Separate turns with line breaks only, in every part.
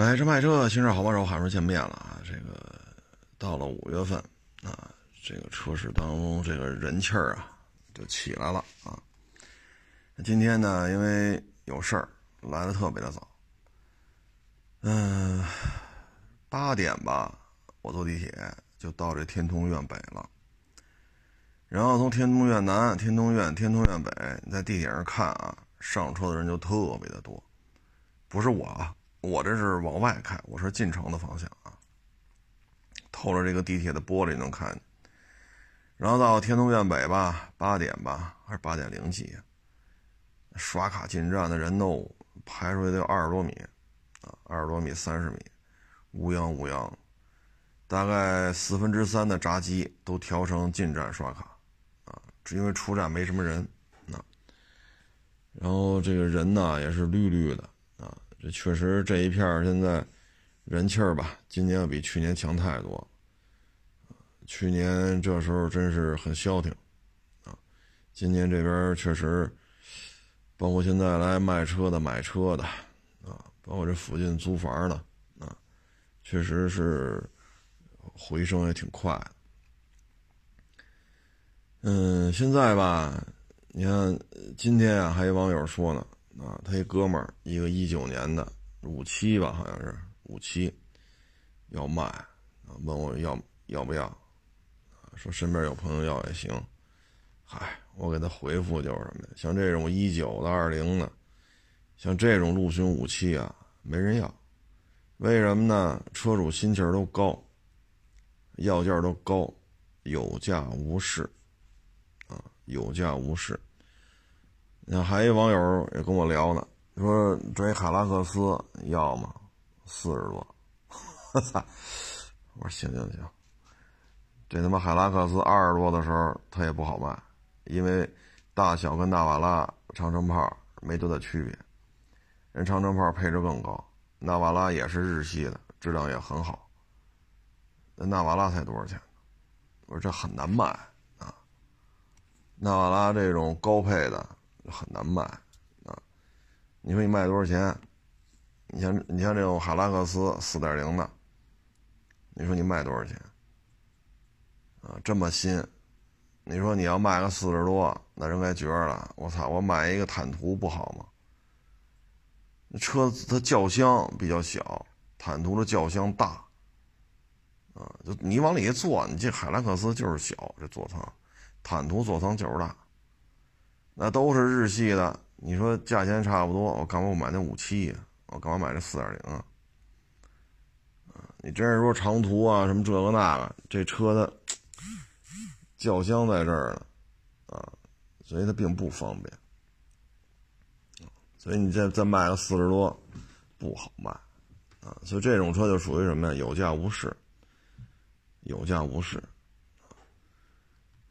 买车卖车，新车好帮手，还是见面了啊！这个到了五月份啊，这个车市当中这个人气儿啊就起来了啊。今天呢，因为有事儿来的特别的早，嗯，八点吧，我坐地铁就到这天通苑北了。然后从天通苑南、天通苑、天通苑北，在地铁上看啊，上车的人就特别的多，不是我啊。我这是往外开，我是进城的方向啊。透着这个地铁的玻璃能看见。然后到天通苑北吧，八点吧，还是八点零几，刷卡进站的人都排出来得有二十多米啊，二十多米、三十米，乌泱乌泱。大概四分之三的闸机都调成进站刷卡啊，只因为出站没什么人啊。然后这个人呢也是绿绿的啊。这确实，这一片现在人气儿吧，今年要比去年强太多。去年这时候真是很消停，啊，今年这边确实，包括现在来卖车的、买车的，啊，包括这附近租房的，啊，确实是回升也挺快。嗯，现在吧，你看今天啊，还有网友说呢。啊，他一哥们儿，一个一九年的五七吧，好像是五七，要卖，问我要要不要，说身边有朋友要也行，嗨，我给他回复就是什么呀？像这种一九的、二零的，像这种陆巡五七啊，没人要，为什么呢？车主心气儿都高，要价都高，有价无市，啊，有价无市。那还一网友也跟我聊呢，说这海拉克斯要吗？四十多，我操！我说行行行，这他妈海拉克斯二十多的时候它也不好卖，因为大小跟纳瓦拉长城炮没多大区别，人长城炮配置更高，纳瓦拉也是日系的，质量也很好。那纳瓦拉才多少钱？我说这很难卖啊，纳瓦拉这种高配的。很难卖啊！你说你卖多少钱？你像你像这种海拉克斯四点零的，你说你卖多少钱？啊，这么新，你说你要卖个四十多，那人该绝了。我操，我买一个坦途不好吗？车子它轿厢比较小，坦途的轿厢大，啊，就你往里一坐，你这海拉克斯就是小，这座舱，坦途座舱就是大。那都是日系的，你说价钱差不多，我干嘛我买那五七呀？我干嘛买这四点零啊？你真是说长途啊，什么这个那个，这车的轿厢在这儿呢，啊，所以它并不方便，所以你再再卖个四十多，不好卖，啊，所以这种车就属于什么呀？有价无市，有价无市，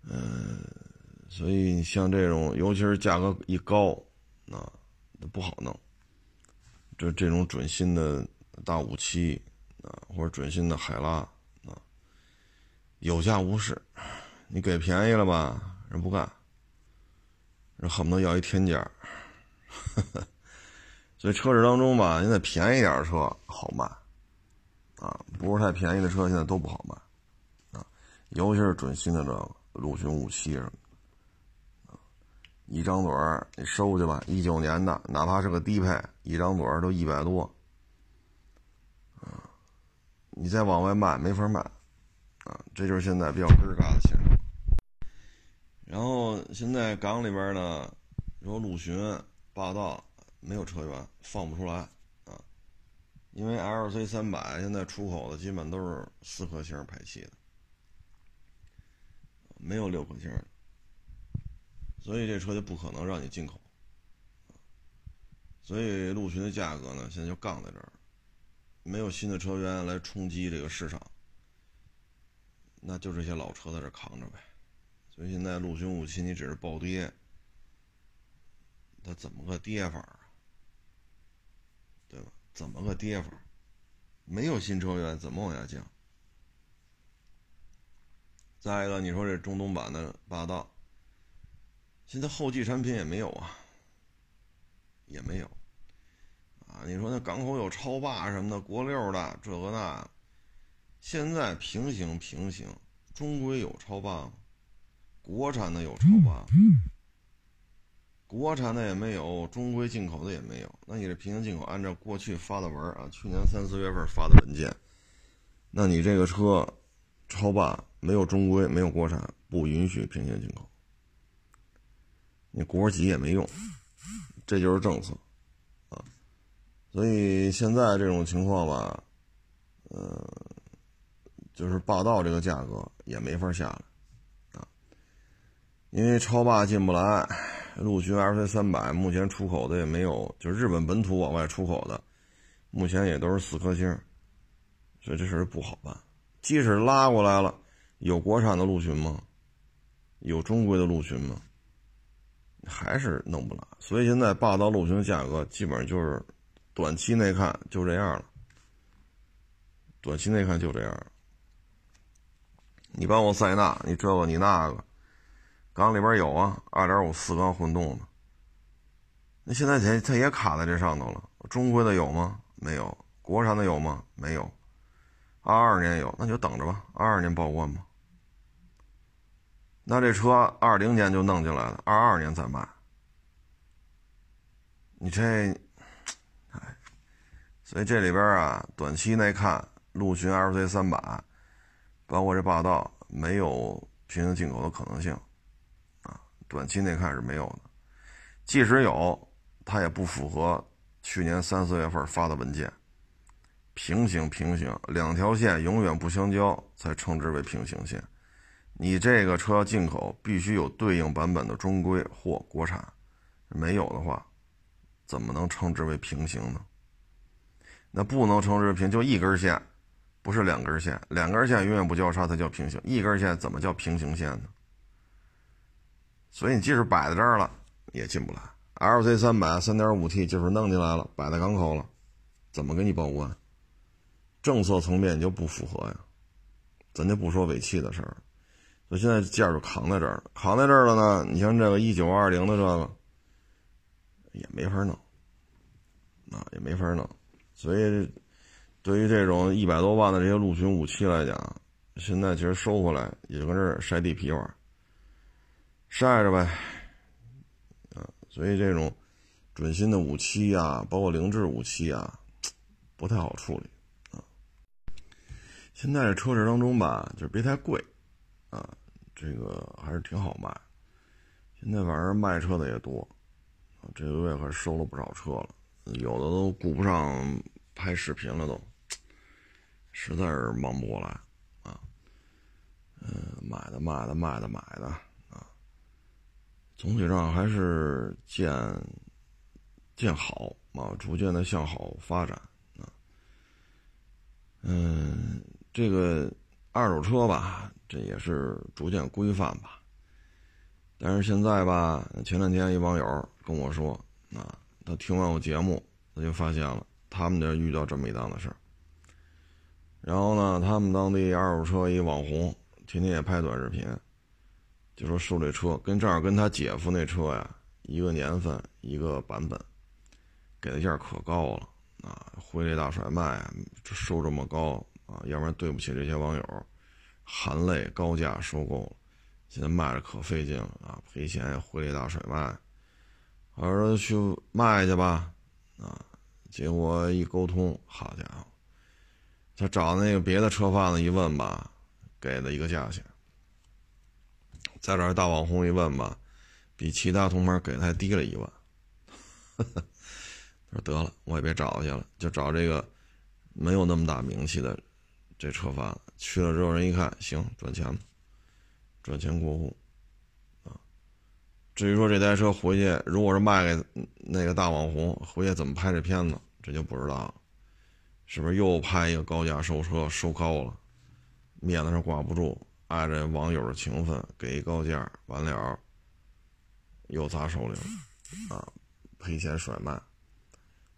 嗯。所以像这种，尤其是价格一高，啊，不好弄。这这种准新的大五七，啊，或者准新的海拉，啊，有价无市。你给便宜了吧，人不干，人恨不得要一天价。所以车市当中吧，现在便宜点的车好卖，啊，不是太便宜的车现在都不好卖，啊，尤其是准新的这陆巡五七什么。一张嘴儿，你收去吧。一九年的，哪怕是个低配，一张嘴儿都一百多，啊，你再往外卖没法卖，啊，这就是现在比较尴尬的现状。然后现在港里边呢，说陆巡、霸道没有车源，放不出来，啊，因为 L C 三百现在出口的基本都是四颗星排气的，没有六颗星的。所以这车就不可能让你进口，所以陆巡的价格呢，现在就杠在这儿，没有新的车源来冲击这个市场，那就这些老车在这扛着呗。所以现在陆巡五七你只是暴跌，它怎么个跌法啊？对吧？怎么个跌法？没有新车源怎么往下降？再一个，你说这中东版的霸道。现在后继产品也没有啊，也没有，啊！你说那港口有超霸什么的，国六的这个那，现在平行平行，中规有超霸吗？国产的有超霸，国产的也没有，中规进口的也没有。那你这平行进口，按照过去发的文啊，去年三四月份发的文件，那你这个车超霸没有中规，没有国产，不允许平行进口。你国籍也没用，这就是政策啊。所以现在这种情况吧，呃，就是霸道这个价格也没法下来。因为超霸进不来，陆巡 L C 三百目前出口的也没有，就日本本土往外出口的，目前也都是四颗星，所以这事不好办。即使拉过来了，有国产的陆巡吗？有中规的陆巡吗？还是弄不来。所以现在霸道陆巡价格基本上就是短期内看就这样了，短期内看就这样。你帮我塞纳，你这个你那个。缸里边有啊，二点五四缸混动的。那现在它它也卡在这上头了。中规的有吗？没有。国产的有吗？没有。二二年有，那就等着吧。二二年报关吧。那这车二零年就弄进来了，二二年再卖。你这，哎，所以这里边啊，短期内看，陆巡 LC 三百，包括这霸道，没有平行进口的可能性。啊短期内看是没有的，即使有，它也不符合去年三四月份发的文件。平行平行，两条线永远不相交才称之为平行线。你这个车进口必须有对应版本的中规或国产，没有的话，怎么能称之为平行呢？那不能称之为平，就一根线，不是两根线，两根线永远不交叉才叫平行，一根线怎么叫平行线呢？所以你即使摆在这儿了，也进不来。LC 三百三点五 T 就是弄进来了，摆在港口了，怎么给你报关？政策层面你就不符合呀。咱就不说尾气的事儿，所以现在价儿就扛在这儿了，扛在这儿了呢。你像这个一九二零的这个，也没法弄，啊，也没法弄。所以对于这种一百多万的这些陆巡武器来讲，现在其实收回来也就跟这儿晒地皮玩。晒着呗，啊，所以这种准新的武器啊，包括凌志武器啊，不太好处理啊。现在这车市当中吧，就是别太贵，啊，这个还是挺好卖。现在反正卖车的也多，啊，这个月可收了不少车了，有的都顾不上拍视频了，都实在是忙不过来啊。嗯，买的卖的卖的买的啊。总体上还是见见好啊，逐渐的向好发展啊。嗯，这个二手车吧，这也是逐渐规范吧。但是现在吧，前两天一网友跟我说，啊，他听完我节目，他就发现了他们这遇到这么一档子事儿。然后呢，他们当地二手车一网红，天天也拍短视频。就说收这车跟正好跟他姐夫那车呀一个年份一个版本，给的价可高了啊！挥泪大甩卖，收这么高啊！要不然对不起这些网友，含泪高价收购，现在卖着可费劲了啊！赔钱挥泪大甩卖，我说去卖去吧啊！结果一沟通，好家伙，他找那个别的车贩子一问吧，给了一个价钱。在这大网红一问吧，比其他同行给的还低了一万。他说得了，我也别找去了，就找这个没有那么大名气的这车贩子。去了之后，人一看，行，赚钱赚钱过户啊。至于说这台车回去，如果是卖给那个大网红，回去怎么拍这片子，这就不知道了。是不是又拍一个高价收车，收高了，面子上挂不住？碍着网友的情分，给一高价，完了又砸手里了，啊，赔钱甩卖，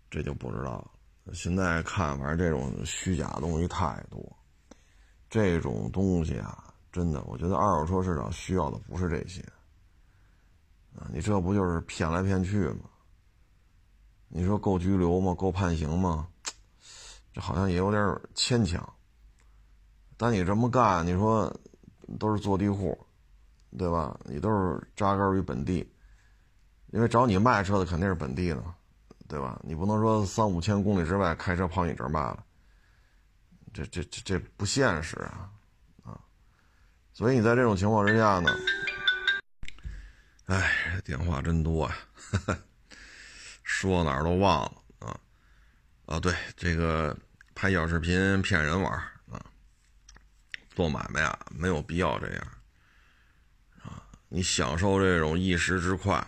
这就不知道了。现在看，反正这种虚假东西太多，这种东西啊，真的，我觉得二手车市场需要的不是这些，啊，你这不就是骗来骗去吗？你说够拘留吗？够判刑吗？这好像也有点牵强。但你这么干，你说都是坐地户，对吧？你都是扎根于本地，因为找你卖车的肯定是本地的，对吧？你不能说三五千公里之外开车跑你这儿卖了，这这这这不现实啊啊！所以你在这种情况之下呢，哎，电话真多呀。说哪儿都忘了啊啊！对，这个拍小视频骗人玩啊，做买卖啊没有必要这样啊！你享受这种一时之快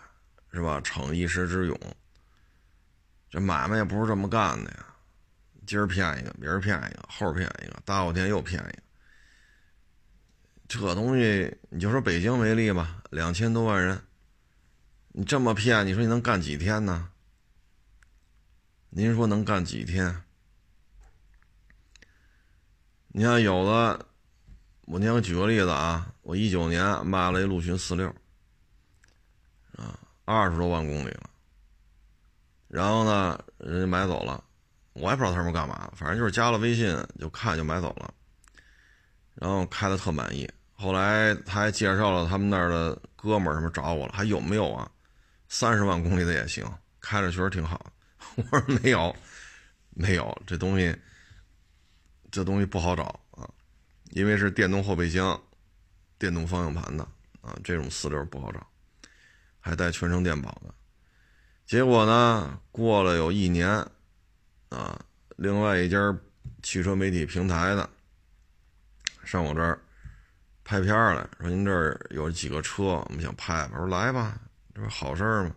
是吧？逞一时之勇，这买卖也不是这么干的呀！今儿骗一个，明儿骗一个，后儿骗一个，大后天又骗一个。这东西你就说北京为例吧，两千多万人，你这么骗，你说你能干几天呢？您说能干几天？你看有的，我您我举个例子啊，我一九年卖了一陆巡四六，啊，二十多万公里了。然后呢，人家买走了，我也不知道他们干嘛，反正就是加了微信就看就买走了。然后开的特满意，后来他还介绍了他们那儿的哥们儿什么找我了，还有没有啊？三十万公里的也行，开着确实挺好。我说没有，没有这东西，这东西不好找啊，因为是电动后备箱、电动方向盘的啊，这种四六不好找，还带全程电保的。结果呢，过了有一年，啊，另外一家汽车媒体平台的上我这儿拍片儿来，说您这儿有几个车，我们想拍，我说来吧，这不好事儿吗？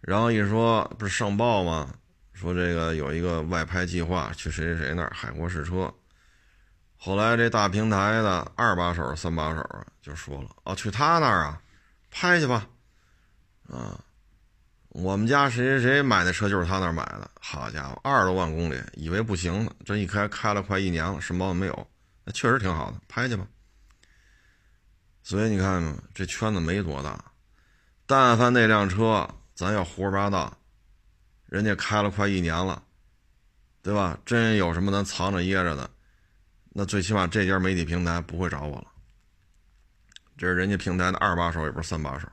然后一说不是上报吗？说这个有一个外拍计划，去谁谁谁那儿海阔试车。后来这大平台的二把手、三把手就说了：“哦，去他那儿啊，拍去吧。”啊，我们家谁谁谁买的车就是他那儿买的。好家伙，二十多万公里，以为不行呢，这一开开了快一年了，什么毛病没有，那确实挺好的，拍去吧。所以你看嘛，这圈子没多大，但凡那辆车。咱要胡说八道，人家开了快一年了，对吧？真有什么咱藏着掖着的，那最起码这家媒体平台不会找我了。这是人家平台的二把手，也不是三把手。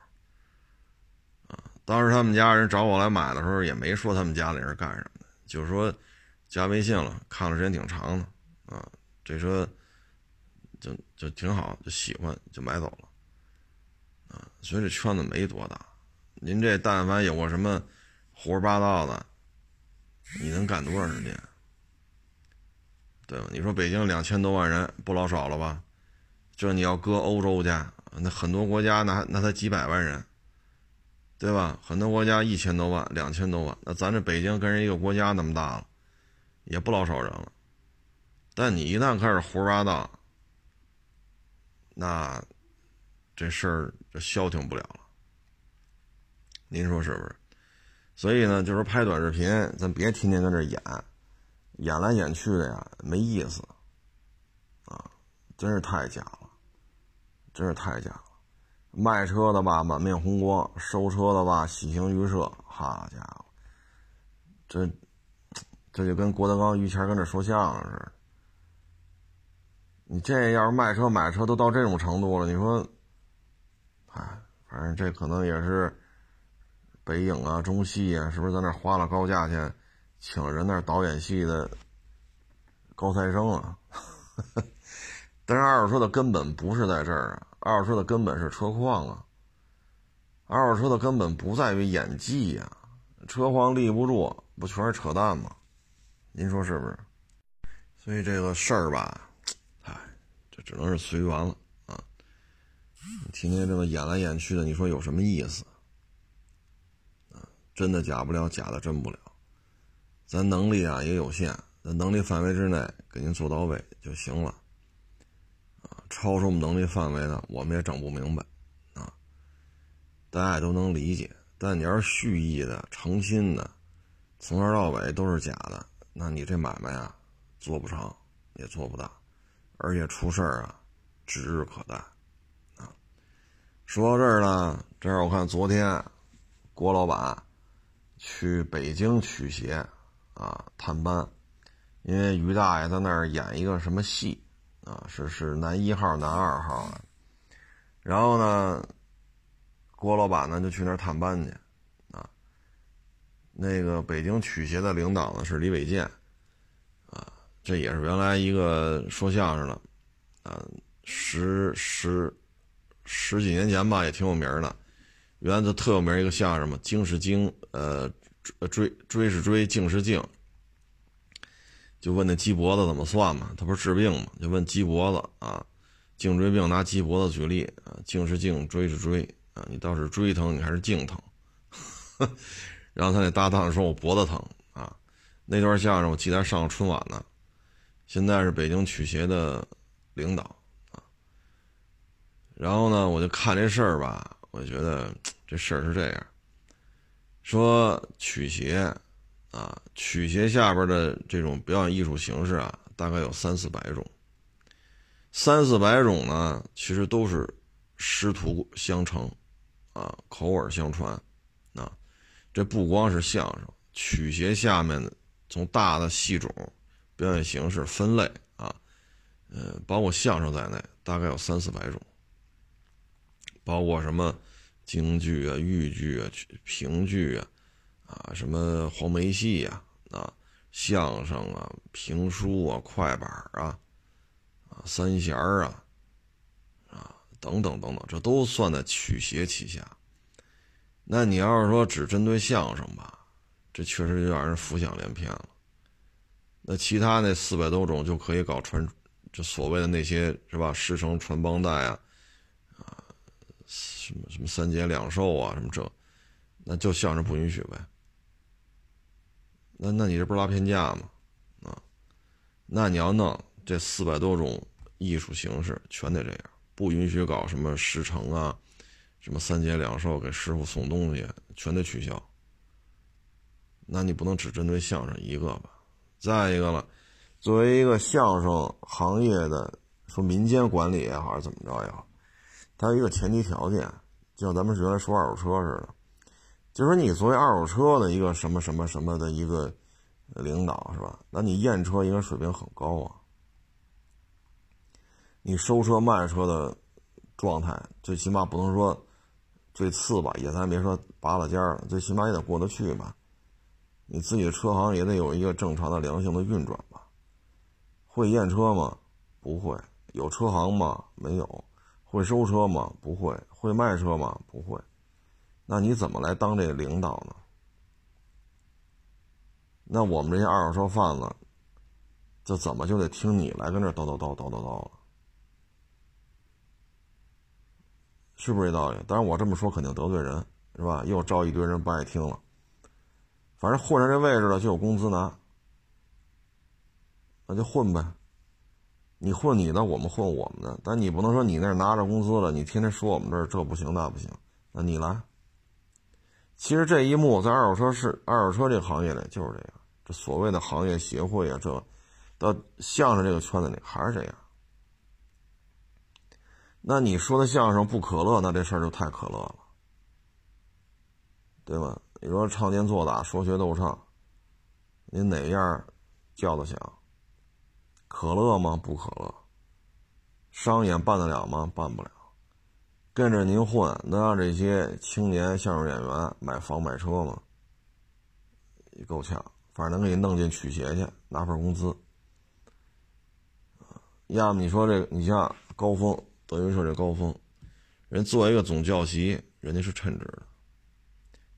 当时他们家人找我来买的时候，也没说他们家里人干什么的，就是说加微信了，看了时间挺长的，啊，这车就就挺好，就喜欢，就买走了。啊，所以这圈子没多大。您这但凡有过什么胡说八道的，你能干多长时间？对吧？你说北京两千多万人不老少了吧？这你要搁欧洲去，那很多国家那那才几百万人，对吧？很多国家一千多万、两千多万，那咱这北京跟人一个国家那么大了，也不老少人了。但你一旦开始胡说八道，那这事儿就消停不了了。您说是不是？所以呢，就是拍短视频，咱别天天跟这演，演来演去的呀，没意思，啊，真是太假了，真是太假了。卖车的吧，满面红光；收车的吧，喜形于色。好家伙，这这就跟郭德纲、于谦跟这说相声似的。你这要是卖车买车都到这种程度了，你说，哎，反正这可能也是。北影啊，中戏啊，是不是在那花了高价钱，请人那导演系的高材生啊？但是二手车的根本不是在这儿啊，二手车的根本是车况啊。二手车的根本不在于演技呀，车况立不住，不全是扯淡吗？您说是不是？所以这个事儿吧，唉，这只能是随缘了啊。天天这么演来演去的，你说有什么意思？真的假不了，假的真不了。咱能力啊也有限，在能力范围之内给您做到位就行了。超出我们能力范围的，我们也整不明白。啊，大家也都能理解。但你要是蓄意的、诚心的，从头到尾都是假的，那你这买卖啊做不成，也做不大，而且出事儿啊指日可待。啊，说到这儿呢，这儿我看昨天郭老板。去北京取鞋啊探班，因为于大爷在那儿演一个什么戏啊，是是男一号、男二号，然后呢，郭老板呢就去那儿探班去啊。那个北京曲协的领导呢是李伟健啊，这也是原来一个说相声的啊，十十十几年前吧，也挺有名的。原来特有名一个相声嘛，京是京，呃，追追是追，颈是颈。就问那鸡脖子怎么算嘛？他不是治病嘛？就问鸡脖子啊，颈椎病拿鸡脖子举例啊，颈是颈，椎是椎啊，你倒是椎疼，你还是颈疼？然后他那搭档说：“我脖子疼啊。”那段相声我记得上春晚呢。现在是北京曲协的领导啊。然后呢，我就看这事儿吧。我觉得这事儿是这样，说曲协啊，曲协下边的这种表演艺术形式啊，大概有三四百种。三四百种呢，其实都是师徒相承啊，口耳相传啊。这不光是相声，曲协下面的从大的戏种表演形式分类啊，呃，包括相声在内，大概有三四百种。包括什么京剧啊、豫剧啊、评剧啊，啊，什么黄梅戏呀、啊，相声啊、评书啊、快板啊，啊，三弦啊，啊，等等等等，这都算在曲协旗下。那你要是说只针对相声吧，这确实就让人浮想联翩了。那其他那四百多种就可以搞传，这所谓的那些是吧？师承传帮带啊啊。什么什么三节两寿啊，什么这，那就相声不允许呗。那那你这不是拉偏架吗？啊，那你要弄这四百多种艺术形式，全得这样，不允许搞什么师承啊，什么三节两寿给师傅送东西，全得取消。那你不能只针对相声一个吧？再一个了，作为一个相声行业的，说民间管理也好，还是怎么着也好。它有一个前提条件，就像咱们原来说二手车似的，就是说你作为二手车的一个什么什么什么的一个领导是吧？那你验车应该水平很高啊。你收车卖车的状态，最起码不能说最次吧，也咱别说拔了尖了，最起码也得过得去吧。你自己的车行也得有一个正常的良性的运转吧。会验车吗？不会。有车行吗？没有。会收车吗？不会。会卖车吗？不会。那你怎么来当这个领导呢？那我们这些二手车贩子，就怎么就得听你来跟这叨叨叨叨叨叨了？是不是这道理？当然我这么说肯定得罪人，是吧？又招一堆人不爱听了。反正混上这位置了就有工资拿，那就混呗。你混你的，我们混我们的，但你不能说你那拿着工资了，你天天说我们这儿这不行那不行，那你来。其实这一幕在二手车市、二手车这个行业里就是这样，这所谓的行业协会啊，这到相声这个圈子里还是这样。那你说的相声不可乐，那这事儿就太可乐了，对吧？你说唱念做打说学逗唱，你哪样叫得响？可乐吗？不可乐。商演办得了吗？办不了。跟着您混，能让这些青年相声演员买房买车吗？也够呛。反正能给你弄进曲协去，拿份工资。要么你说这个，你像高峰，德云社这高峰，人做一个总教习，人家是称职的。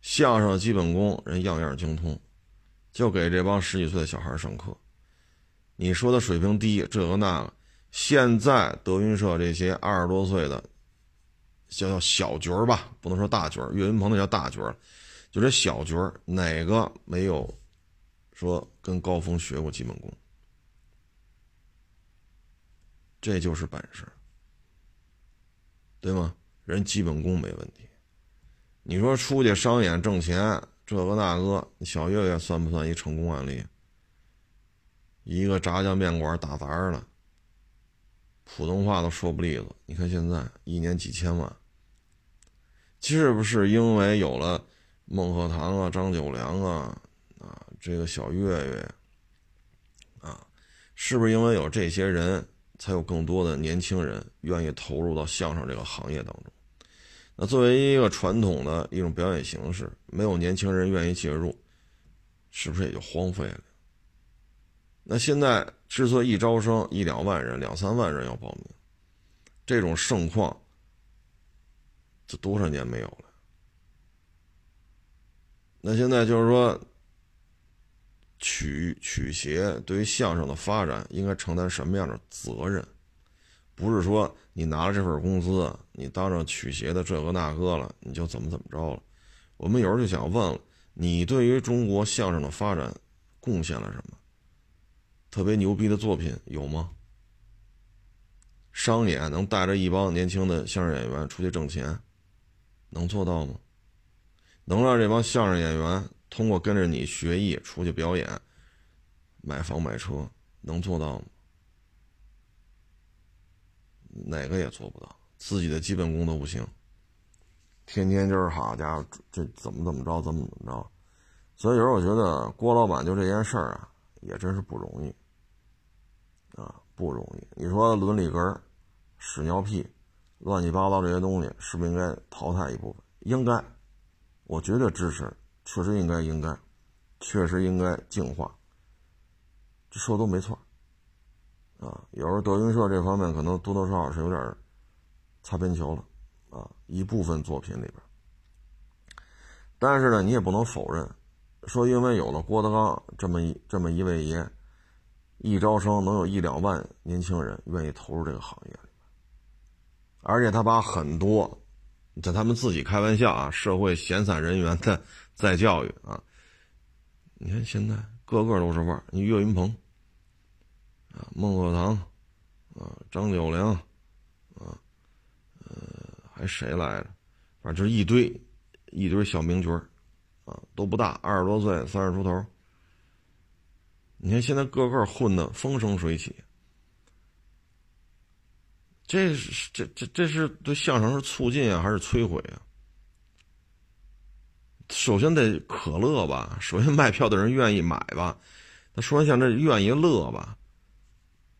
相声基本功，人样样精通，就给这帮十几岁的小孩上课。你说的水平低，这个那个，现在德云社这些二十多岁的，叫叫小角儿吧，不能说大角儿，岳云鹏那叫大角儿，就这小角儿，哪个没有说跟高峰学过基本功？这就是本事，对吗？人基本功没问题。你说出去商演挣钱，这个那个，小岳岳算不算一成功案例？一个炸酱面馆打杂的，普通话都说不利索。你看现在一年几千万，是不是因为有了孟鹤堂啊、张九良啊、啊这个小岳岳啊，是不是因为有这些人才有更多的年轻人愿意投入到相声这个行业当中？那作为一个传统的一种表演形式，没有年轻人愿意介入，是不是也就荒废了？那现在之所以一招生一两万人、两三万人要报名，这种盛况，这多少年没有了？那现在就是说，曲曲协对于相声的发展应该承担什么样的责任？不是说你拿了这份工资，你当上曲协的这个那个了，你就怎么怎么着了？我们有时候就想问了，你对于中国相声的发展贡献了什么？特别牛逼的作品有吗？商演能带着一帮年轻的相声演员出去挣钱，能做到吗？能让这帮相声演员通过跟着你学艺出去表演，买房买车，能做到吗？哪个也做不到，自己的基本功都不行，天天就是好家伙，这怎么怎么着，怎么怎么着，所以有时候我觉得郭老板就这件事儿啊，也真是不容易。啊，不容易。你说伦理根、屎尿屁、乱七八糟这些东西，是不是应该淘汰一部分？应该，我绝对支持，确实应该，应该，确实应该净化。这说都没错。啊，有时候德云社这方面可能多多少少是有点擦边球了。啊，一部分作品里边。但是呢，你也不能否认，说因为有了郭德纲这么一这么一位爷。一招生能有一两万年轻人愿意投入这个行业，而且他把很多在他们自己开玩笑啊，社会闲散人员的再教育啊，你看现在个个都是腕儿，你岳云鹏啊，孟鹤堂啊，张九良啊，呃，还谁来着？反正就是一堆一堆小名角儿啊，都不大，二十多岁，三十出头。你看现在个个混的风生水起，这是这这这是对相声是促进啊，还是摧毁啊？首先得可乐吧，首先卖票的人愿意买吧，那说完像这愿意乐吧，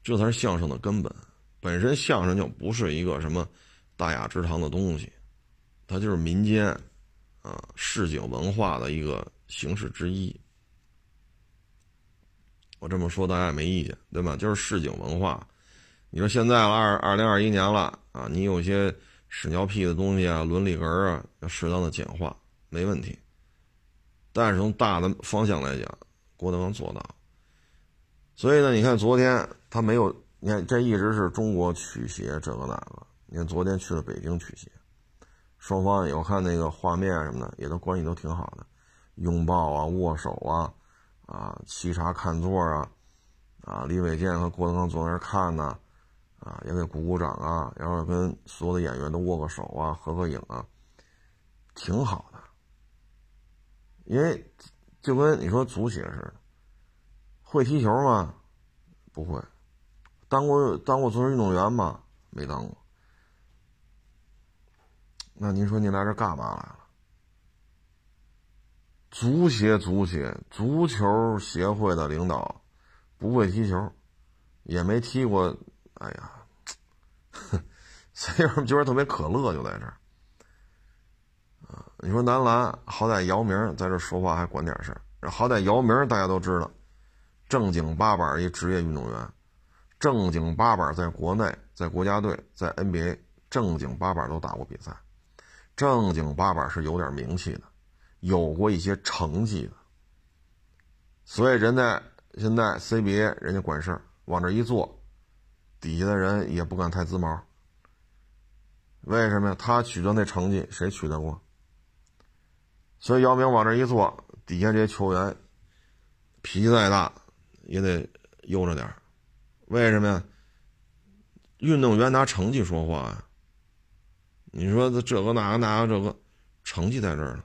这才是相声的根本。本身相声就不是一个什么大雅之堂的东西，它就是民间啊市井文化的一个形式之一。我这么说大家也没意见，对吧？就是市井文化。你说现在二二零二一年了啊，你有些屎尿屁的东西啊，伦理根啊，要适当的简化，没问题。但是从大的方向来讲，郭德纲做到。所以呢，你看昨天他没有，你看这一直是中国曲协这个那个。你看昨天去了北京曲协，双方我看那个画面什么的，也都关系都挺好的，拥抱啊，握手啊。啊，沏茶看座啊，啊，李伟健和郭德纲坐那儿看呢，啊也给鼓鼓掌啊，然后跟所有的演员都握个手啊，合个影啊，挺好的。因为就跟你说足协似的，会踢球吗？不会。当过当过足球运动员吗？没当过。那您说您来这干嘛来了？足协，足协，足球协会的领导不会踢球，也没踢过。哎呀，所以我们觉得特别可乐，就在这儿。啊，你说男篮好歹姚明在这说话还管点事儿，好歹姚明大家都知道，正经八百一职业运动员，正经八百在国内在国家队在 NBA 正经八百都打过比赛，正经八百是有点名气的。有过一些成绩的，所以人家现在 CBA 人家管事儿，往这一坐，底下的人也不敢太自毛。为什么呀？他取得那成绩，谁取得过？所以姚明往这一坐，底下这些球员脾气再大也得悠着点为什么呀？运动员拿成绩说话呀。你说这这个那个那个这个成绩在这儿呢。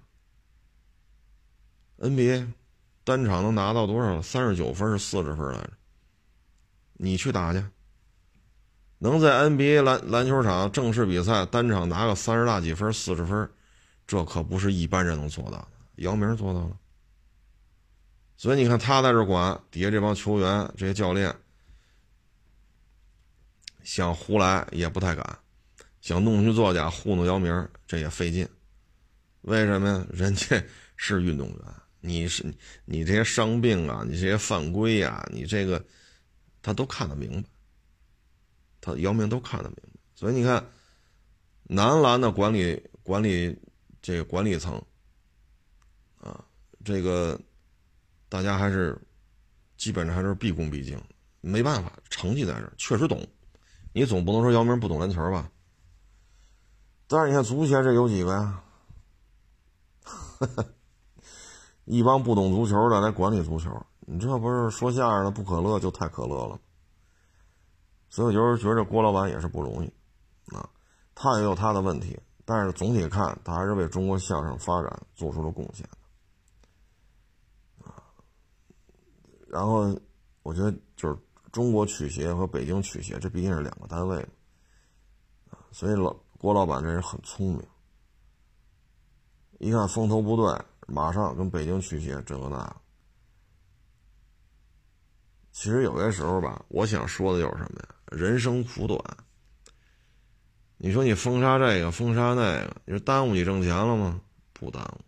NBA 单场能拿到多少？三十九分是四十分来着。你去打去，能在 NBA 篮篮球场正式比赛单场拿个三十大几分、四十分，这可不是一般人能做到的。姚明做到了。所以你看他在这管，底下这帮球员、这些教练想胡来也不太敢，想弄虚作假糊弄姚明，这也费劲。为什么呀？人家 是运动员，你是你这些伤病啊，你这些犯规啊，你这个他都看得明白，他姚明都看得明白。所以你看，男篮的管理管理这个管理层啊，这个。大家还是基本上还是毕恭毕敬，没办法，成绩在这儿，确实懂。你总不能说姚明不懂篮球吧？但是你看足协这有几个呀？一帮不懂足球的来管理足球，你这不是说相声的不可乐就太可乐了。所以我就是觉得郭老板也是不容易啊，他也有他的问题，但是总体看他还是为中国相声发展做出了贡献。啊然后，我觉得就是中国曲协和北京曲协，这毕竟是两个单位嘛，所以老郭老板这人很聪明，一看风头不对，马上跟北京曲协这个那。其实有些时候吧，我想说的就是什么呀？人生苦短。你说你封杀这个，封杀那个，你说耽误你挣钱了吗？不耽误。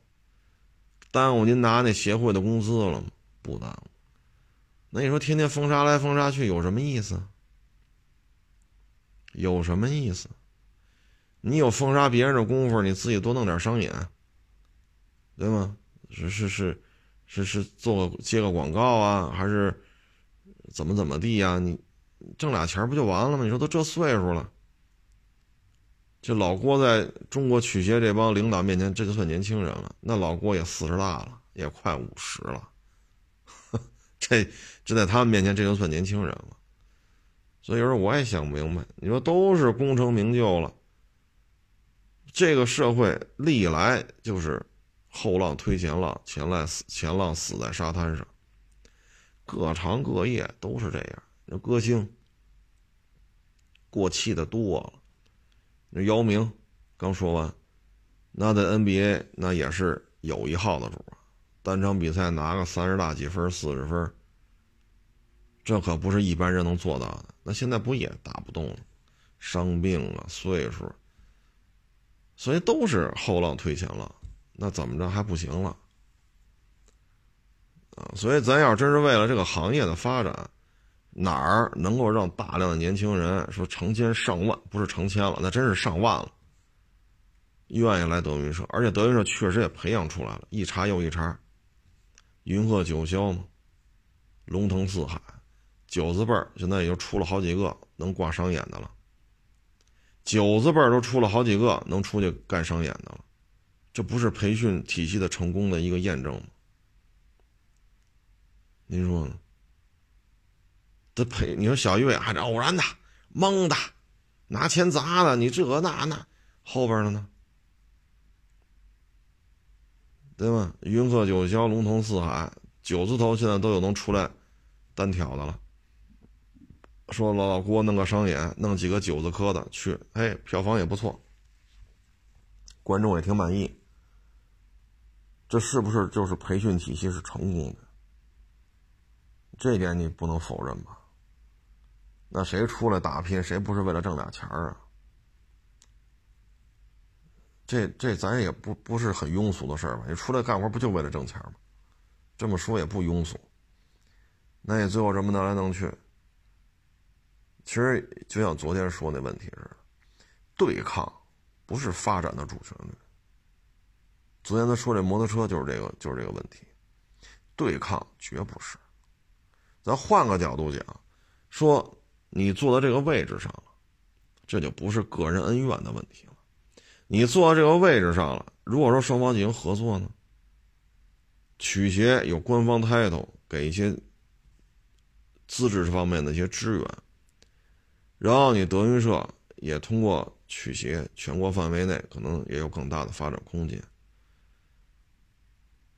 耽误您拿那协会的工资了吗？不耽误。那你说天天封杀来封杀去有什么意思？有什么意思？你有封杀别人的功夫，你自己多弄点商演，对吗？是是是，是是做个接个广告啊，还是怎么怎么地呀？你挣俩钱不就完了吗？你说都这岁数了，这老郭在中国曲协这帮领导面前，这就算年轻人了。那老郭也四十大了，也快五十了。这这在他们面前，这就算年轻人了。所以有时候我也想不明白，你说都是功成名就了，这个社会历来就是后浪推前浪，前浪死前浪死在沙滩上，各行各业都是这样。那歌星过气的多了，那姚明刚说完，那在 NBA 那也是有一号的主。单场比赛拿个三十大几分、四十分，这可不是一般人能做到的。那现在不也打不动了？伤病啊，岁数，所以都是后浪推前浪。那怎么着还不行了？啊，所以咱要真是为了这个行业的发展，哪儿能够让大量的年轻人说成千上万，不是成千了，那真是上万了，愿意来德云社，而且德云社确实也培养出来了一茬又一茬。云鹤九霄嘛，龙腾四海，九字辈儿现在也就出了好几个能挂商演的了。九字辈儿都出了好几个能出去干商演的了，这不是培训体系的成功的一个验证吗？您说呢？这培，你说小岳还是偶然的、蒙的、拿钱砸的，你这那那后边的呢？对吧？云鹤九霄，龙腾四海，九字头现在都有能出来单挑的了。说老老郭弄个商演，弄几个九字科的去，哎，票房也不错，观众也挺满意。这是不是就是培训体系是成功的？这点你不能否认吧？那谁出来打拼，谁不是为了挣俩钱儿啊？这这咱也不不是很庸俗的事儿吧？你出来干活不就为了挣钱吗？这么说也不庸俗。那也最后这么弄来弄去，其实就像昨天说那问题似的，对抗不是发展的主旋律。昨天他说这摩托车就是这个就是这个问题，对抗绝不是。咱换个角度讲，说你坐在这个位置上了，这就不是个人恩怨的问题了。你坐到这个位置上了，如果说双方进行合作呢，曲协有官方 title 给一些资质方面的一些支援，然后你德云社也通过曲协全国范围内可能也有更大的发展空间，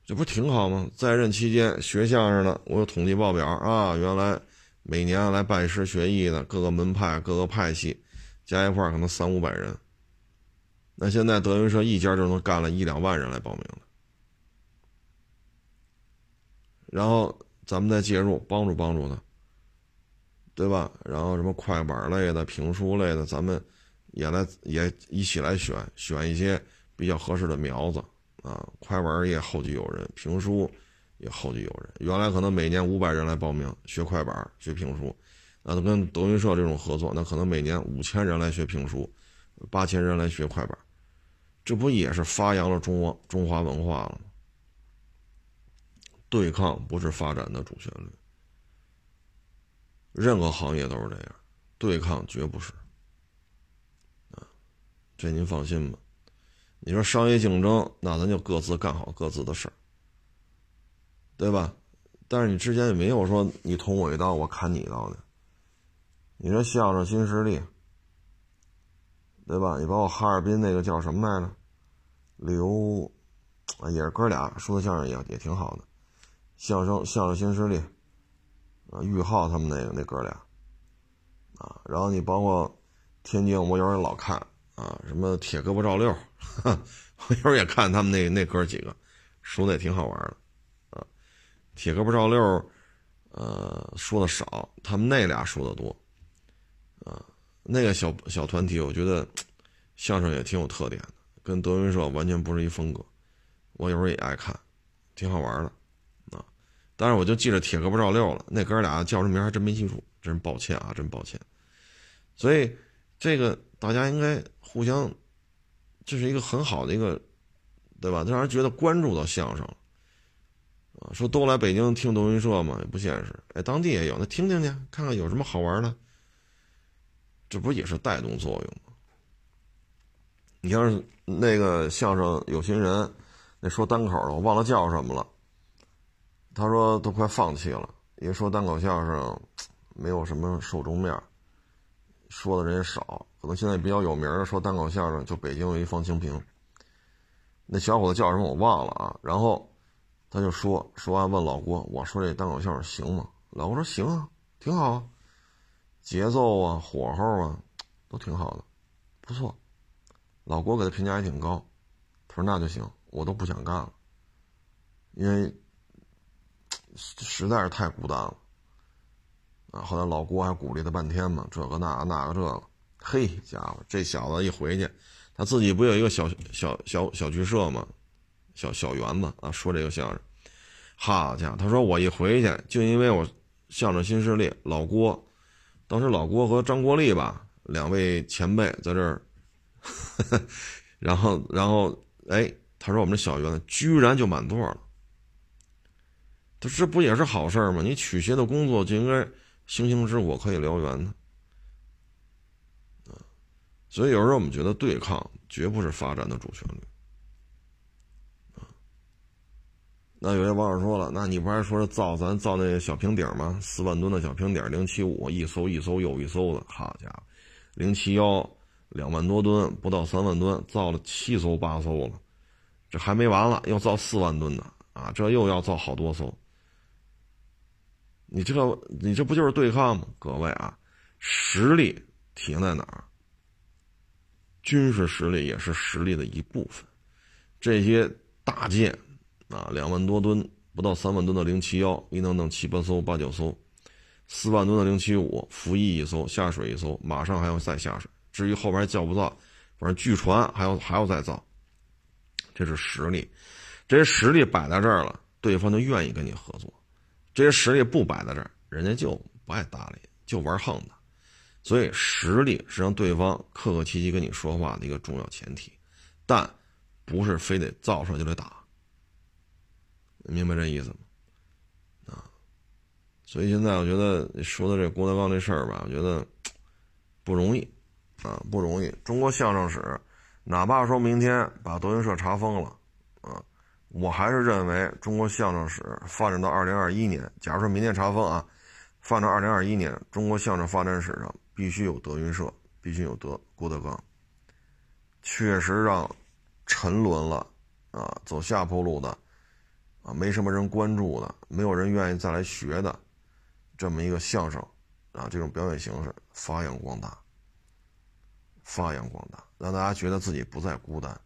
这不挺好吗？在任期间学相声的，我有统计报表啊，原来每年来拜师学艺的各个门派、各个派系加一块可能三五百人。那现在德云社一家就能干了一两万人来报名了，然后咱们再介入，帮助帮助他，对吧？然后什么快板类的、评书类的，咱们也来也一起来选，选一些比较合适的苗子啊。快板也后继有人，评书也后继有人。原来可能每年五百人来报名学快板、学评书，那跟德云社这种合作，那可能每年五千人来学评书，八千人来学快板，这不也是发扬了中中华文化了吗？对抗不是发展的主旋律，任何行业都是这样，对抗绝不是。啊，这您放心吧。你说商业竞争，那咱就各自干好各自的事儿，对吧？但是你之前也没有说你捅我一刀，我砍你一刀的。你说相声新势力，对吧？你包括哈尔滨那个叫什么来着？刘，也是哥俩说的相声也也挺好的。相声相声新势力，啊，玉浩他们那个那哥俩，啊，然后你包括天津，我有时候老看啊，什么铁胳膊赵六，我有时候也看他们那那哥几个，说的也挺好玩的，铁胳膊赵六，呃，说的少，他们那俩说的多，啊，那个小小团体，我觉得相声也挺有特点的，跟德云社完全不是一风格，我有时候也爱看，挺好玩的。啊但是我就记着铁胳膊赵六了，那哥俩叫什么名还真没记住，真抱歉啊，真抱歉。所以这个大家应该互相，这是一个很好的一个，对吧？让人觉得关注到相声了说都来北京听德云社嘛，也不现实。哎，当地也有，那听听去，看看有什么好玩的。这不也是带动作用吗？你要是那个相声有心人，那说单口的，我忘了叫什么了。他说都快放弃了，因为说单口相声没有什么受众面，说的人也少。可能现在比较有名的说单口相声，就北京有一方清平。那小伙子叫什么我忘了啊。然后他就说说完问老郭，我说这单口相声行吗？老郭说行啊，挺好啊，节奏啊，火候啊，都挺好的，不错。老郭给他评价也挺高，他说那就行，我都不想干了，因为。实在是太孤单了，啊！后来老郭还鼓励他半天嘛，这个那那个这个，嘿家伙，这小子一回去，他自己不有一个小小小小剧社吗？小小园子啊，说这个相声，好家伙，他说我一回去，就因为我相声新势力老郭，当时老郭和张国立吧，两位前辈在这儿，然后然后哎，他说我们这小园子居然就满座了。他这不也是好事吗？你取邪的工作就应该星星之火可以燎原呢，所以有时候我们觉得对抗绝不是发展的主旋律，啊！那有些网友说了，那你不还说是造咱造那小平顶吗？四万吨的小平顶，零七五一艘一艘又一艘的，好家伙，零七幺两万多吨，不到三万吨，造了七艘八艘了，这还没完了，要造四万吨的啊！这又要造好多艘。你这个，你这不就是对抗吗？各位啊，实力体现在哪儿？军事实力也是实力的一部分。这些大舰啊，两万多吨，不到三万吨的零七幺，一弄弄七八艘、八九艘，四万吨的零七五，服役一艘，下水一艘，马上还要再下水。至于后边造不造，反正据传还要还要再造。这是实力，这些实力摆在这儿了，对方就愿意跟你合作。这些实力不摆在这儿，人家就不爱搭理，就玩横的。所以实力是让对方客客气气跟你说话的一个重要前提，但不是非得造出来就得打。明白这意思吗？啊，所以现在我觉得说的这郭德纲这事儿吧，我觉得不容易啊，不容易。中国相声史，哪怕说明天把德云社查封了，啊。我还是认为，中国相声史发展到二零二一年，假如说明天查封啊，发展到二零二一年，中国相声发展史上必须有德云社，必须有德郭德纲。确实让沉沦了啊，走下坡路的啊，没什么人关注的，没有人愿意再来学的，这么一个相声啊，这种表演形式发扬光大，发扬光大，让大家觉得自己不再孤单。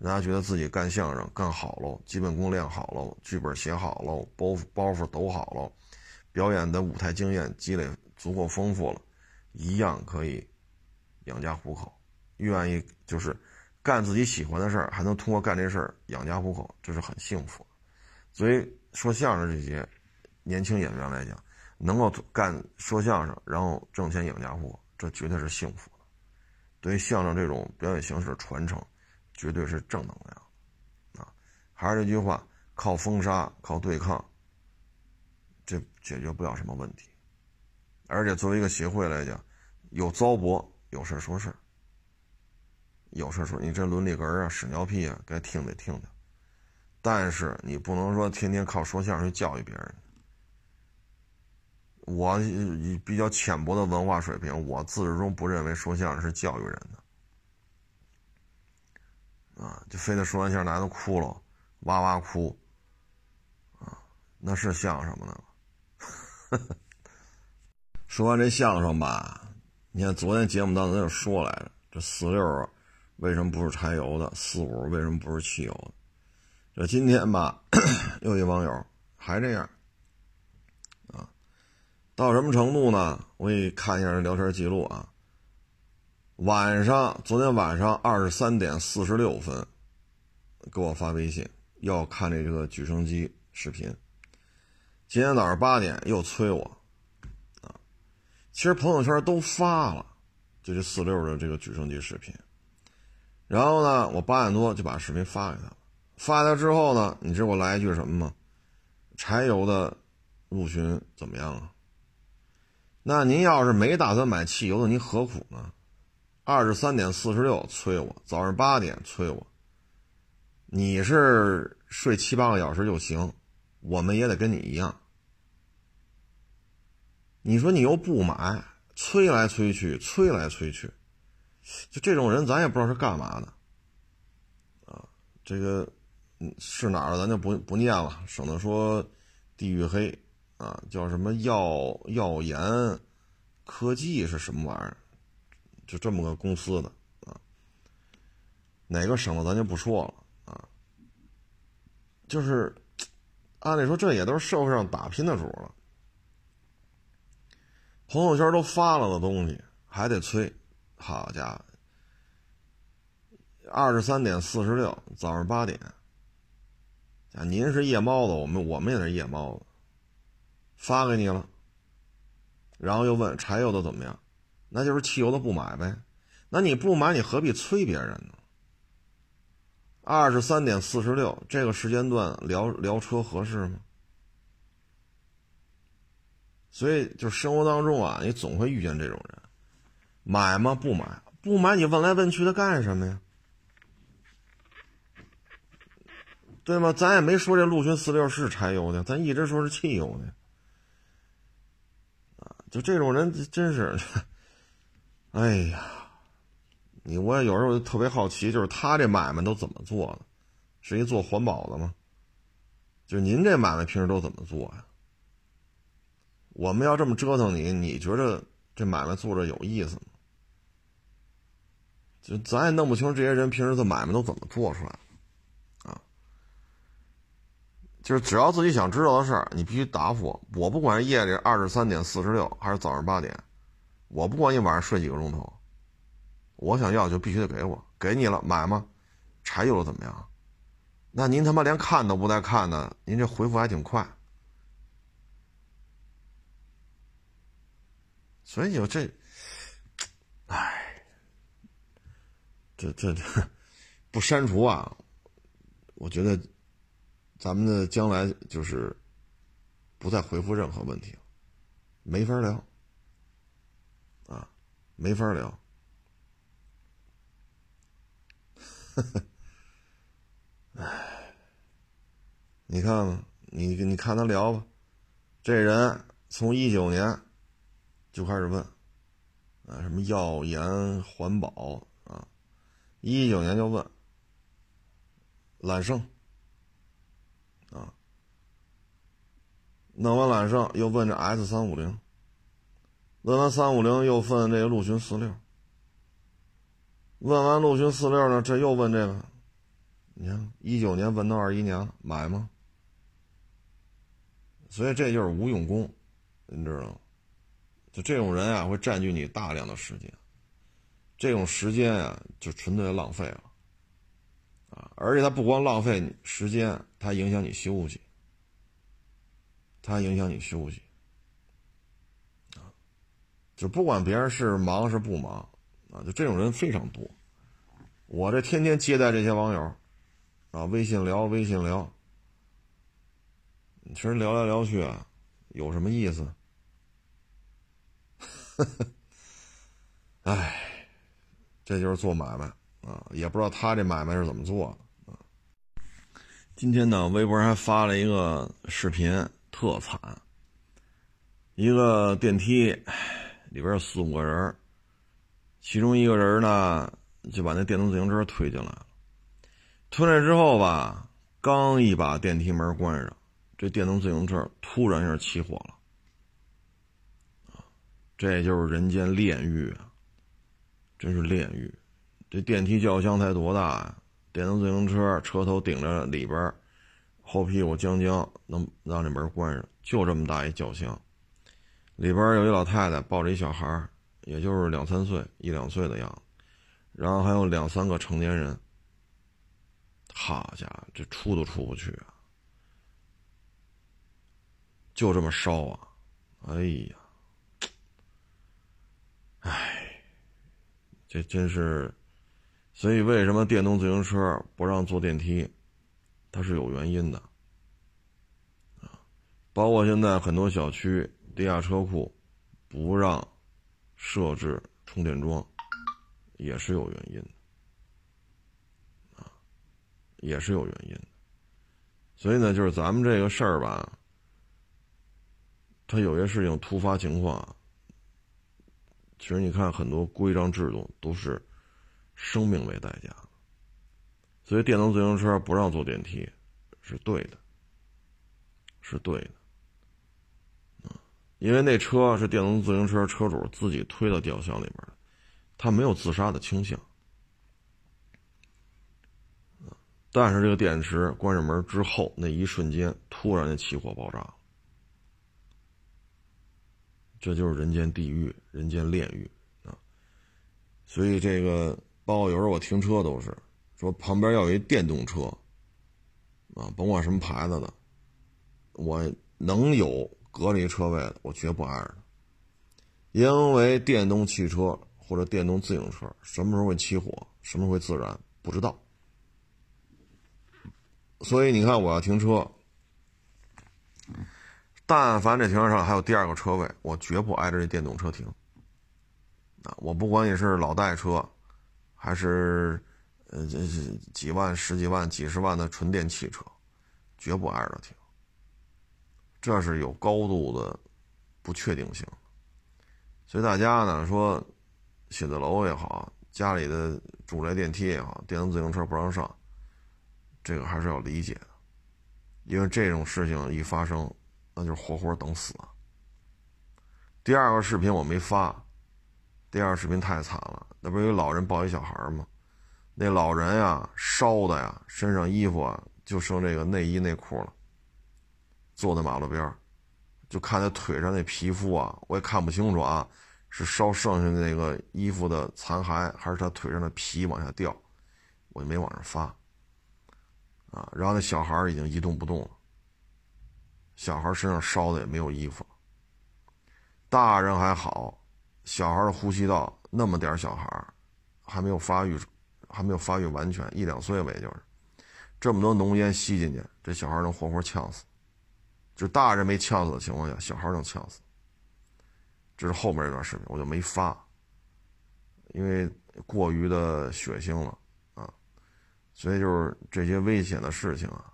让大家觉得自己干相声干好喽，基本功练好喽，剧本写好喽，包袱包袱抖好喽，表演的舞台经验积累足够丰富了，一样可以养家糊口。愿意就是干自己喜欢的事儿，还能通过干这事儿养家糊口，这是很幸福。所以说相声这些年轻演员来讲，能够干说相声，然后挣钱养家糊口，这绝对是幸福的。对于相声这种表演形式的传承，绝对是正能量。啊，还是这句话，靠封杀、靠对抗，这解决不了什么问题。而且作为一个协会来讲，有糟粕，有事说事有事说你这伦理哏啊、屎尿屁啊，该听得听的。但是你不能说天天靠说相声去教育别人。我比较浅薄的文化水平，我自始终不认为说相声是教育人的，啊，就非得说完相声大家都哭了，哇哇哭，啊，那是相声吗？那 说完这相声吧，你看昨天节目当中就说来着，这四六，为什么不是柴油的？四五为什么不是汽油的？这今天吧，又一网友还这样。啊到什么程度呢？我给你看一下这聊天记录啊。晚上，昨天晚上二十三点四十六分，给我发微信要看这个举升机视频。今天早上八点又催我，啊，其实朋友圈都发了，就这四六的这个举升机视频。然后呢，我八点多就把视频发给他了。发掉之后呢，你知道我来一句什么吗？柴油的陆巡怎么样啊？那您要是没打算买汽油的，您何苦呢？二十三点四十六催我，早上八点催我。你是睡七八个小时就行，我们也得跟你一样。你说你又不买，催来催去，催来催去，就这种人，咱也不知道是干嘛的。啊，这个是哪儿咱就不不念了，省得说地域黑。啊，叫什么耀耀研科技是什么玩意儿？就这么个公司的啊，哪个省的咱就不说了啊。就是按理说，这也都是社会上打拼的主了，朋友圈都发了的东西还得催，好家伙，二十三点四十六，早上八点，啊，您是夜猫子，我们我们也是夜猫子。发给你了，然后又问柴油的怎么样，那就是汽油的不买呗。那你不买，你何必催别人呢？二十三点四十六这个时间段聊聊车合适吗？所以，就生活当中啊，你总会遇见这种人，买吗？不买，不买，你问来问去的干什么呀？对吗？咱也没说这陆巡四六是柴油的，咱一直说是汽油的。啊就这种人真是，哎呀，你我有时候特别好奇，就是他这买卖都怎么做的？是一做环保的吗？就您这买卖平时都怎么做呀？我们要这么折腾你，你觉得这买卖做着有意思吗？就咱也弄不清这些人平时的买卖都怎么做出来。就是只要自己想知道的事儿，你必须答复我。我不管是夜里二十三点四十六还是早上八点，我不管你晚上睡几个钟头，我想要就必须得给我。给你了，买吗？柴油的怎么样？那您他妈连看都不带看的，您这回复还挺快。所以有这，哎，这这这 不删除啊？我觉得。咱们的将来就是不再回复任何问题了，没法聊啊，没法聊。哎，你看看，你你看他聊吧，这人从一九年就开始问啊，什么药研环保啊，一九年就问揽胜。弄完揽胜，又问这 S 三五零，问完三五零，又问这个陆巡四六，问完陆巡四六呢，这又问这个，你看一九年问到二一年了，买吗？所以这就是无用功，你知道吗？就这种人啊，会占据你大量的时间，这种时间啊，就纯粹浪费了，啊！而且他不光浪费你时间，他影响你休息，他影响你休息，啊！就不管别人是忙是不忙，啊，就这种人非常多。我这天天接待这些网友，啊，微信聊，微信聊。其实聊来聊去啊，有什么意思？哎，这就是做买卖啊！也不知道他这买卖是怎么做的。今天呢，微博还发了一个视频，特惨。一个电梯里边有四五个人，其中一个人呢就把那电动自行车推进来了。推来之后吧，刚一把电梯门关上。这电动自行车突然一下起火了，这就是人间炼狱啊！真是炼狱。这电梯轿厢才多大呀？电动自行车车头顶着里边，后屁股将将能让这门关上，就这么大一轿厢，里边有一老太太抱着一小孩，也就是两三岁、一两岁的样子，然后还有两三个成年人。好家伙，这出都出不去啊！就这么烧啊！哎呀，哎，这真是，所以为什么电动自行车不让坐电梯？它是有原因的啊。包括现在很多小区地下车库不让设置充电桩，也是有原因的啊，也是有原因的。所以呢，就是咱们这个事儿吧。他有些事情突发情况，其实你看很多规章制度都是生命为代价，所以电动自行车不让坐电梯是对的，是对的，因为那车是电动自行车车主自己推到吊箱里边的，他没有自杀的倾向，但是这个电池关上门之后那一瞬间突然就起火爆炸。这就是人间地狱，人间炼狱啊！所以这个，包括有时候我停车都是说旁边要有一电动车啊，甭管什么牌子的，我能有隔离车位的，我绝不挨着。因为电动汽车或者电动自行车什么时候会起火，什么时候会自燃，不知道。所以你看，我要停车。但凡这停车场还有第二个车位，我绝不挨着这电动车停。啊，我不管你是老代车，还是呃这是几万、十几万、几十万的纯电汽车，绝不挨着停。这是有高度的不确定性。所以大家呢说，写字楼也好，家里的住宅电梯也好，电动自行车不让上，这个还是要理解的，因为这种事情一发生。那就是活活等死。第二个视频我没发，第二个视频太惨了。那不是有老人抱一小孩吗？那老人呀，烧的呀，身上衣服啊就剩这个内衣内裤了。坐在马路边就看他腿上那皮肤啊，我也看不清楚啊，是烧剩下的那个衣服的残骸，还是他腿上的皮往下掉？我就没往上发。啊，然后那小孩已经一动不动了。小孩身上烧的也没有衣服，大人还好，小孩的呼吸道那么点小孩，还没有发育，还没有发育完全，一两岁吧，也就是，这么多浓烟吸进去，这小孩能活活呛死，就大人没呛死的情况下，小孩能呛死。这是后面一段视频，我就没发，因为过于的血腥了啊，所以就是这些危险的事情啊，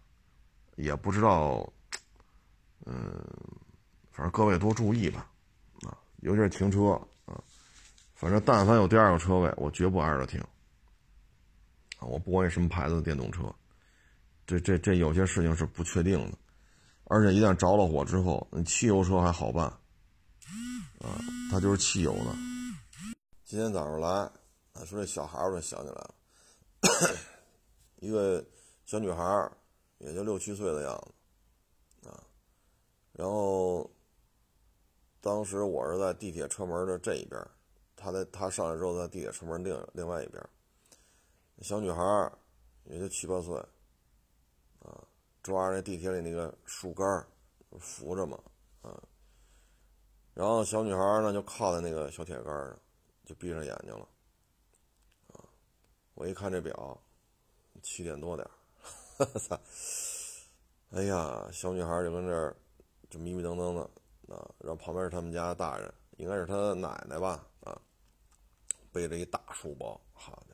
也不知道。嗯，反正各位多注意吧，啊，尤其是停车啊，反正但凡有第二个车位，我绝不挨着停。啊，我不管你什么牌子的电动车，这这这有些事情是不确定的，而且一旦着了火之后，汽油车还好办，啊，它就是汽油的。今天早上来，说这小孩我就想起来了，一个小女孩也就六七岁的样子，啊，然后当时我是在地铁车门的这一边，他在他上来之后在地铁车门另另外一边，小女孩也就七八岁，啊，抓着那地铁里那个树干扶着嘛，啊，然后小女孩呢就靠在那个小铁杆上，就闭上眼睛了，啊，我一看这表，七点多点儿，哈哈！哎呀，小女孩就跟这儿就迷迷瞪瞪的啊，然后旁边是他们家大人，应该是他奶奶吧啊，背着一大书包，好家伙，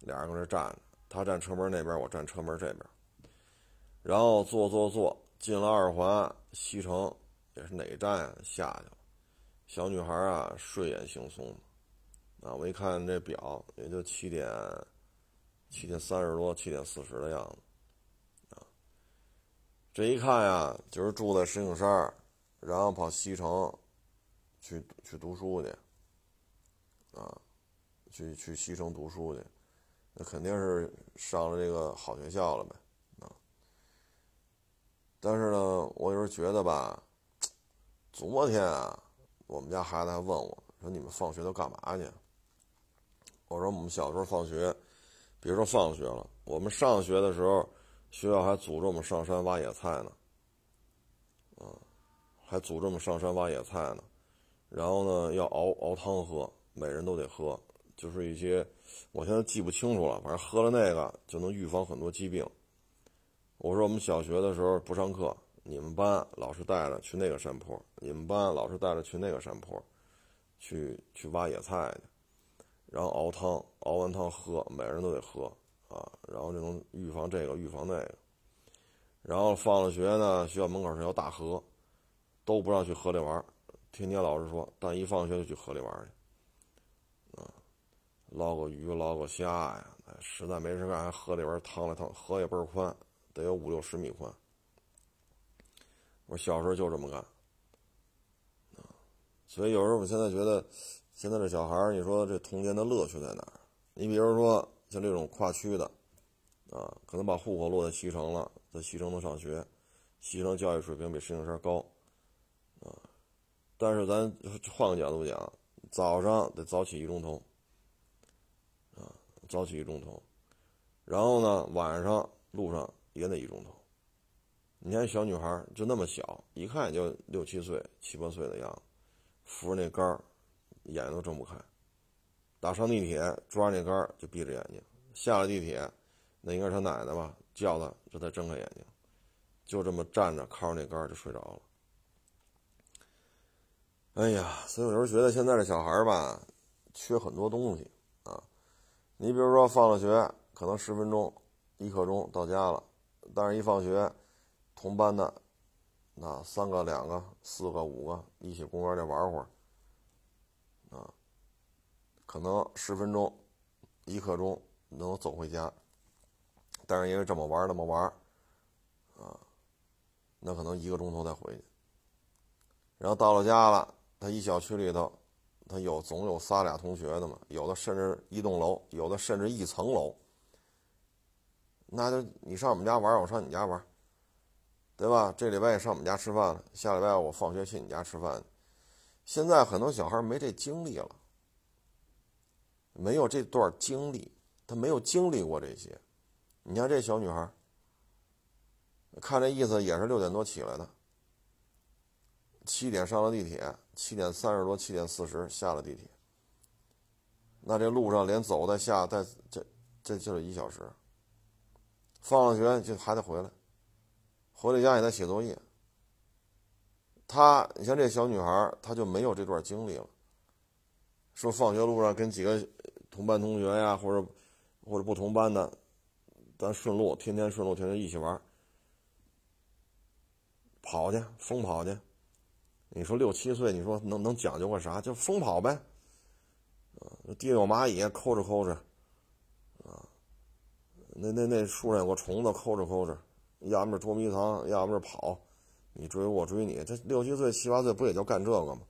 俩人搁这站着，他站车门那边，我站车门这边，然后坐坐坐，进了二环西城，也是哪站？下去了，小女孩啊，睡眼惺忪的啊，我一看这表，也就七点。七点三十多，七点四十的样子，啊，这一看呀，就是住在石景山，然后跑西城，去去读书去，啊，去去西城读书去，那肯定是上了这个好学校了呗，啊，但是呢，我有时候觉得吧，昨天啊，我们家孩子还问我说：“你们放学都干嘛去？”我说：“我们小时候放学。”比如说放学了，我们上学的时候，学校还组织我们上山挖野菜呢，啊，还组织我们上山挖野菜呢，然后呢要熬熬汤喝，每人都得喝，就是一些，我现在记不清楚了，反正喝了那个就能预防很多疾病。我说我们小学的时候不上课，你们班老师带着去那个山坡，你们班老师带着去那个山坡，去去挖野菜去。然后熬汤，熬完汤喝，每人都得喝啊。然后就能预防这个，预防那个。然后放了学呢，学校门口是条大河，都不让去河里玩天天老师说，但一放学就去河里玩去，捞个鱼，捞个虾呀。实在没事干，还河里边趟了趟。河也倍儿宽，得有五六十米宽。我小时候就这么干，啊，所以有时候我现在觉得。现在这小孩，你说这童年的乐趣在哪儿？你比如说像这种跨区的，啊，可能把户口落在西城了，在西城能上学，西城教育水平比石景山高，啊，但是咱换个角度讲，早上得早起一钟头，早起一钟头，然后呢，晚上路上也得一钟头。你看小女孩就那么小，一看也就六七岁、七八岁的样子，扶着那杆。眼睛都睁不开，打上地铁抓着那杆就闭着眼睛，下了地铁，那应该是他奶奶吧，叫他这才睁开眼睛，就这么站着靠着那杆就睡着了。哎呀，所以有时候觉得现在的小孩吧，缺很多东西。你比如说放了学，可能十分钟、一刻钟到家了，但是一放学，同班的那三个、两个、四个、五个一起公园里玩会儿。啊，可能十分钟、一刻钟能走回家，但是因为这么玩那么玩啊，那可能一个钟头再回去。然后到了家了，他一小区里头，他有总有仨俩同学的嘛，有的甚至一栋楼，有的甚至一层楼。那就你上我们家玩，我上你家玩，对吧？这礼拜也上我们家吃饭了，下礼拜我放学去你家吃饭。现在很多小孩没这经历了，没有这段经历，他没有经历过这些。你看这小女孩，看这意思也是六点多起来的，七点上了地铁，七点三十多、七点四十下了地铁。那这路上连走带下带，这这就是一小时。放了学就还得回来，回到家也得写作业。他，你像这小女孩，她就没有这段经历了。说放学路上跟几个同班同学呀，或者或者不同班的，咱顺路，天天顺路，天天一起玩，跑去疯跑去。你说六七岁，你说能能讲究个啥？就疯跑呗。啊，地上有蚂蚁，抠着抠着。啊，那那那树上有个虫子，抠着抠着。要么是捉迷藏，要么是跑。你追我，追你，这六七岁、七八岁不也就干这个吗？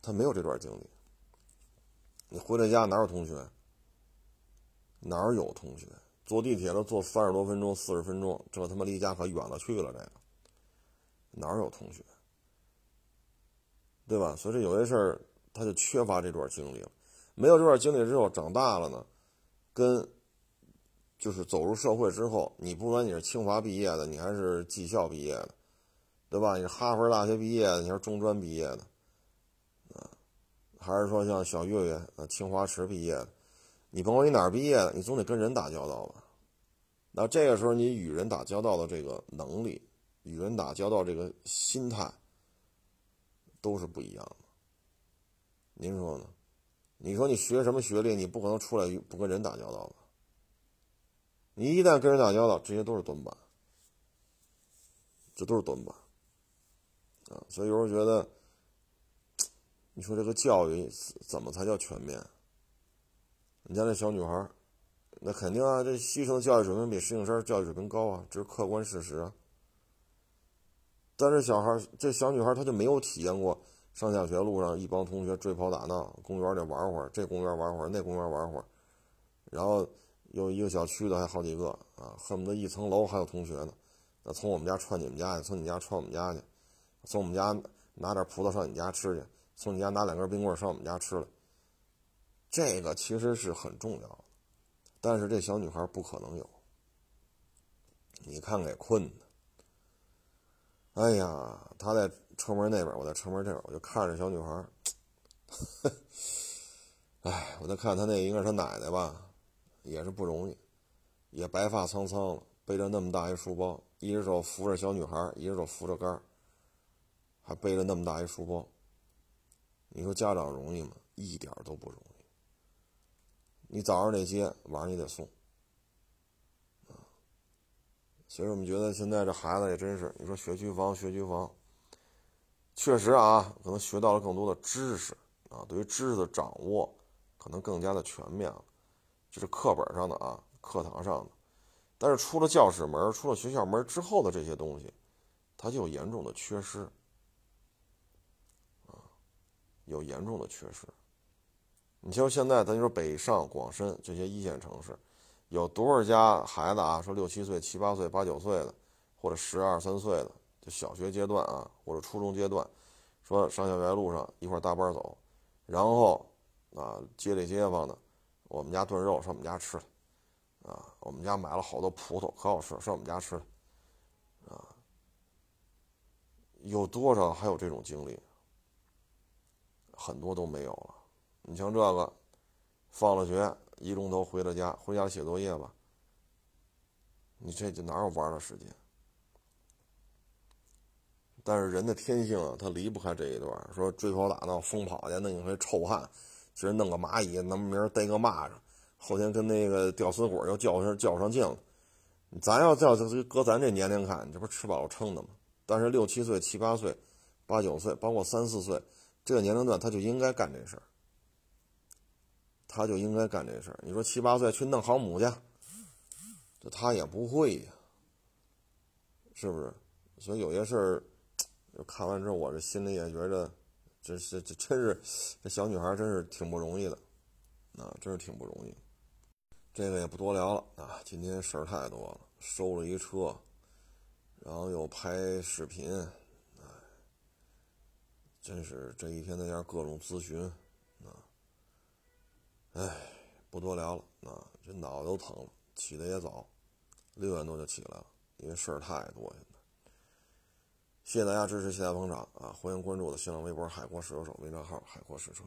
他没有这段经历。你回到家哪有同学？哪有同学？坐地铁都坐三十多分钟、四十分钟，这他妈离家可远了去了。这个哪有同学？对吧？所以这有些事儿，他就缺乏这段经历了。没有这段经历之后，长大了呢，跟就是走入社会之后，你不管你是清华毕业的，你还是技校毕业的，对吧？你是哈佛大学毕业的，你是中专毕业的，啊，还是说像小岳岳啊，清华池毕业的，你甭管你哪儿毕业的，你总得跟人打交道吧？那这个时候，你与人打交道的这个能力，与人打交道这个心态，都是不一样的。您说呢？你说你学什么学历？你不可能出来不跟人打交道吧？你一旦跟人打交道，这些都是短板，这都是短板啊！所以有时候觉得，你说这个教育怎么才叫全面？你家那小女孩，那肯定啊，这牺牲教育水平比石景山教育水平高啊，这是客观事实啊。但是小孩，这小女孩她就没有体验过。上下学路上，一帮同学追跑打闹，公园里玩会儿，这公园玩会儿，那公园玩会儿，然后有一个小区的还好几个啊，恨不得一层楼还有同学呢。那从我们家串你们家去，从你家串我们家去，从我们家拿点葡萄上你家吃去，从你家拿两根冰棍上我们家吃了。这个其实是很重要的，但是这小女孩不可能有。你看给困的，哎呀，他在。车门那边，我在车门这边，我就看着小女孩 哎，我在看她那应该是她奶奶吧，也是不容易，也白发苍苍了，背着那么大一书包，一只手扶着小女孩，一只手扶着杆还背着那么大一书包。你说家长容易吗？一点都不容易。你早上得接，晚上你得送，所以我们觉得现在这孩子也真是，你说学区房，学区房。确实啊，可能学到了更多的知识啊，对于知识的掌握可能更加的全面了，就是课本上的啊，课堂上的。但是出了教室门，出了学校门之后的这些东西，它就有严重的缺失啊，有严重的缺失。你像现在，咱就说北上广深这些一线城市，有多少家孩子啊，说六七岁、七八岁、八九岁的，或者十二三岁的。就小学阶段啊，或者初中阶段，说上下学路上一块搭班走，然后啊街里街坊的，我们家炖肉上我们家吃啊，我们家买了好多葡萄可好吃上我们家吃啊，有多少还有这种经历？很多都没有了。你像这个，放了学一钟头回了家，回家写作业吧，你这就哪有玩的时间？但是人的天性啊，他离不开这一段。说追跑打闹、疯跑去，弄一回臭汗，今儿弄个蚂蚁，那明儿逮个蚂蚱，后天跟那个吊死鬼又较上较上劲了。咱要叫这搁咱这年龄看，这不吃饱了撑的吗？但是六七岁、七八岁、八九岁，包括三四岁这个年龄段，他就应该干这事儿，他就应该干这事儿。你说七八岁去弄航母去，这他也不会呀，是不是？所以有些事儿。就看完之后，我这心里也觉着，这是这真是这小女孩真是挺不容易的，啊，真是挺不容易。这个也不多聊了啊，今天事儿太多了，收了一车，然后又拍视频，哎，真是这一天在家各种咨询，哎，不多聊了，啊，这脑子都疼了，起的也早，六点多就起来了，因为事儿太多现在。谢谢大家支持，谢谢捧场啊！欢迎关注我的新浪微博“海阔石油手”微账号“海阔试车”。